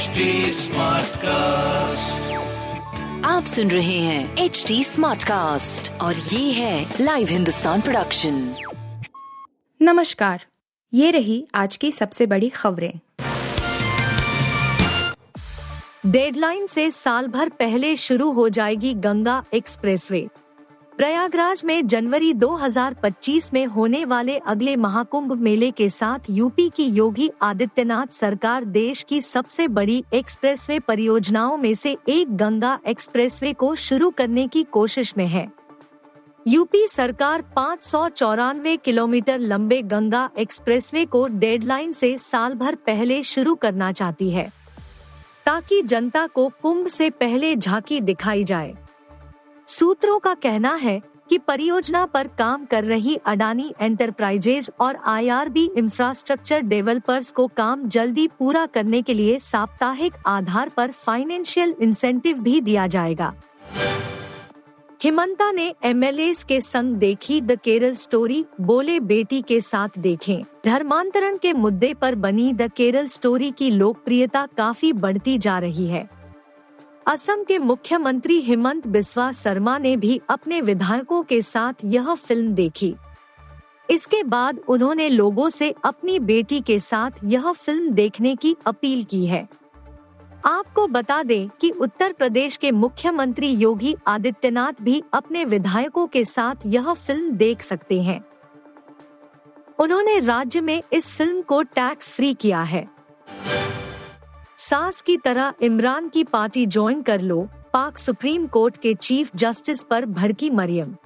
HD cast आप सुन रहे हैं एच डी स्मार्ट कास्ट और ये है लाइव हिंदुस्तान प्रोडक्शन नमस्कार। ये रही आज की सबसे बड़ी खबरें। डेडलाइन से साल भर पहले शुरू हो जाएगी गंगा एक्सप्रेसवे। प्रयागराज में जनवरी 2025 में होने वाले अगले महाकुंभ मेले के साथ यूपी की योगी आदित्यनाथ सरकार देश की सबसे बड़ी एक्सप्रेसवे परियोजनाओं में से एक गंगा एक्सप्रेसवे को शुरू करने की कोशिश में है। यूपी सरकार पाँच सौ चौरानवे किलोमीटर लंबे गंगा एक्सप्रेसवे को डेडलाइन से साल भर पहले शुरू करना चाहती है, ताकि जनता को कुंभ से पहले झांकी दिखाई जाए। सूत्रों का कहना है कि परियोजना पर काम कर रही अडानी एंटरप्राइजेज और आईआरबी इंफ्रास्ट्रक्चर डेवलपर्स को काम जल्दी पूरा करने के लिए साप्ताहिक आधार पर फाइनेंशियल इंसेंटिव भी दिया जाएगा। हिमंता ने एम के संग देखी द केरल स्टोरी, बोले बेटी के साथ देखें। धर्मांतरण के मुद्दे पर बनी द केरल स्टोरी की लोकप्रियता काफ़ी बढ़ती जा रही है। असम के मुख्यमंत्री हेमंत बिस्वा शर्मा ने भी अपने विधायकों के साथ यह फ़िल्म देखी। इसके बाद उन्होंने लोगों से अपनी बेटी के साथ यह फ़िल्म देखने की अपील की है। आपको बता दें कि उत्तर प्रदेश के मुख्यमंत्री योगी आदित्यनाथ भी अपने विधायकों के साथ यह फ़िल्म देख सकते हैं। उन्होंने राज्य में इस फ़िल्म को टैक्स फ्री किया है। सास की तरह इमरान की पार्टी ज्वाइन कर लो, पाक सुप्रीम कोर्ट के चीफ जस्टिस पर भड़की मरियम।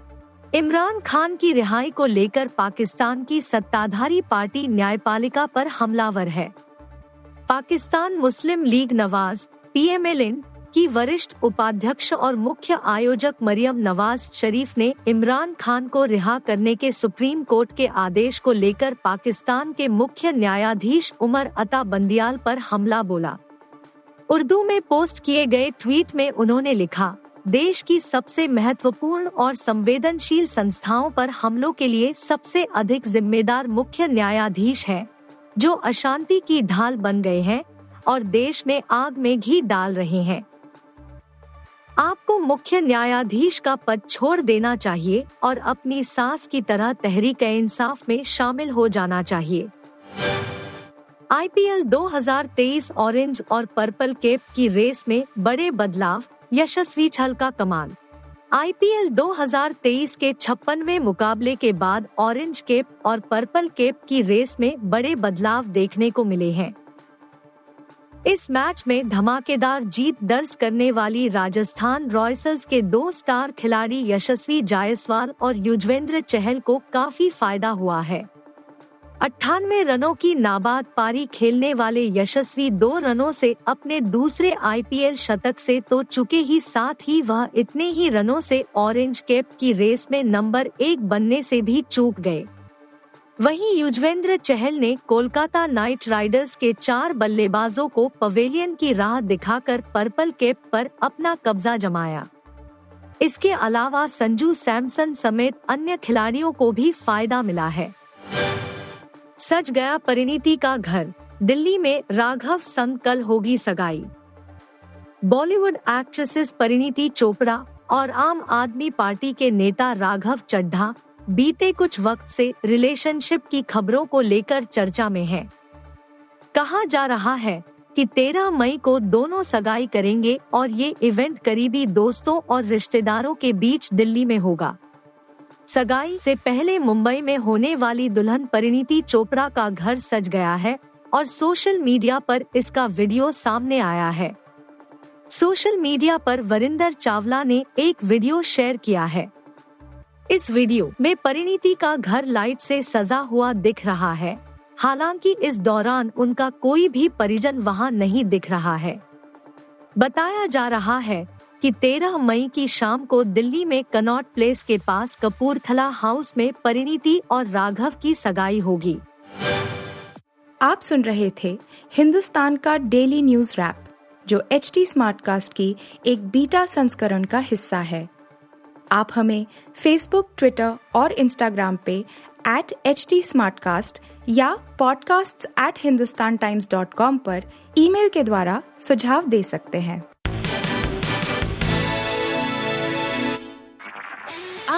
इमरान खान की रिहाई को लेकर पाकिस्तान की सत्ताधारी पार्टी न्यायपालिका पर हमलावर है। पाकिस्तान मुस्लिम लीग नवाज़, पीएमएलएन की वरिष्ठ उपाध्यक्ष और मुख्य आयोजक मरियम नवाज़ शरीफ ने इमरान खान को रिहा करने के सुप्रीम कोर्ट के आदेश को लेकर पाकिस्तान के मुख्य न्यायाधीश उमर अता बंदियाल पर हमला बोला। उर्दू में पोस्ट किए गए ट्वीट में उन्होंने लिखा, देश की सबसे महत्वपूर्ण और संवेदनशील संस्थाओं पर हमलों के लिए सबसे अधिक जिम्मेदार मुख्य न्यायाधीश है, जो अशांति की ढाल बन गए हैं और देश में आग में घी डाल रहे हैं। आपको मुख्य न्यायाधीश का पद छोड़ देना चाहिए और अपनी सास की तरह तहरीक इंसाफ में शामिल हो जाना चाहिए। आईपीएल 2023 ऑरेंज और पर्पल केप की रेस में बड़े बदलाव, यशस्वी छल का कमाल। आईपीएल 2023 के छप्पनवे मुकाबले के बाद ऑरेंज केप और पर्पल केप की रेस में बड़े बदलाव देखने को मिले हैं। इस मैच में धमाकेदार जीत दर्ज करने वाली राजस्थान रॉयल्स के दो स्टार खिलाड़ी यशस्वी जायसवाल और युजवेंद्र चहल को काफ़ी फ़ायदा हुआ है। अट्ठानवे रनों की नाबाद पारी खेलने वाले यशस्वी दो रनों से अपने दूसरे आईपीएल शतक से तो चुके ही साथ ही वह इतने ही रनों से ऑरेंज कैप की रेस में नंबर एक बनने से भी चूक गए। वहीं युजवेंद्र चहल ने कोलकाता नाइट राइडर्स के चार बल्लेबाजों को पवेलियन की राह दिखाकर पर्पल कैप पर अपना कब्जा जमाया। इसके अलावा संजू सैमसन समेत अन्य खिलाड़ियों को भी फ़ायदा मिला है। सच गया परिणीति का घर। दिल्ली में राघव संग कल होगी सगाई। बॉलीवुड एक्ट्रेसेस परिणीति चोपड़ा और आम आदमी पार्टी के नेता राघव चड्ढा बीते कुछ वक्त से रिलेशनशिप की खबरों को लेकर चर्चा में हैं। कहा जा रहा है कि 13 मई को दोनों सगाई करेंगे और ये इवेंट करीबी दोस्तों और रिश्तेदारों के बीच दिल्ली में होगा। सगाई से पहले मुंबई में होने वाली दुल्हन परिणीति चोपड़ा का घर सज गया है और सोशल मीडिया पर इसका वीडियो सामने आया है। सोशल मीडिया पर वरिंदर चावला ने एक वीडियो शेयर किया है। इस वीडियो में परिणीति का घर लाइट से सजा हुआ दिख रहा है। हालाँकि इस दौरान उनका कोई भी परिजन वहाँ नहीं दिख रहा है। बताया जा रहा है कि 13 मई की शाम को दिल्ली में कनॉट प्लेस के पास कपूरथला हाउस में परिणीति और राघव की सगाई होगी। आप सुन रहे थे हिंदुस्तान का डेली न्यूज़ रैप, जो एच टी स्मार्ट कास्ट की एक बीटा संस्करण का हिस्सा है। आप हमें फेसबुक ट्विटर और इंस्टाग्राम पे एट एच टी या podcasts@hindustantimes.com पर ईमेल के द्वारा सुझाव दे सकते हैं।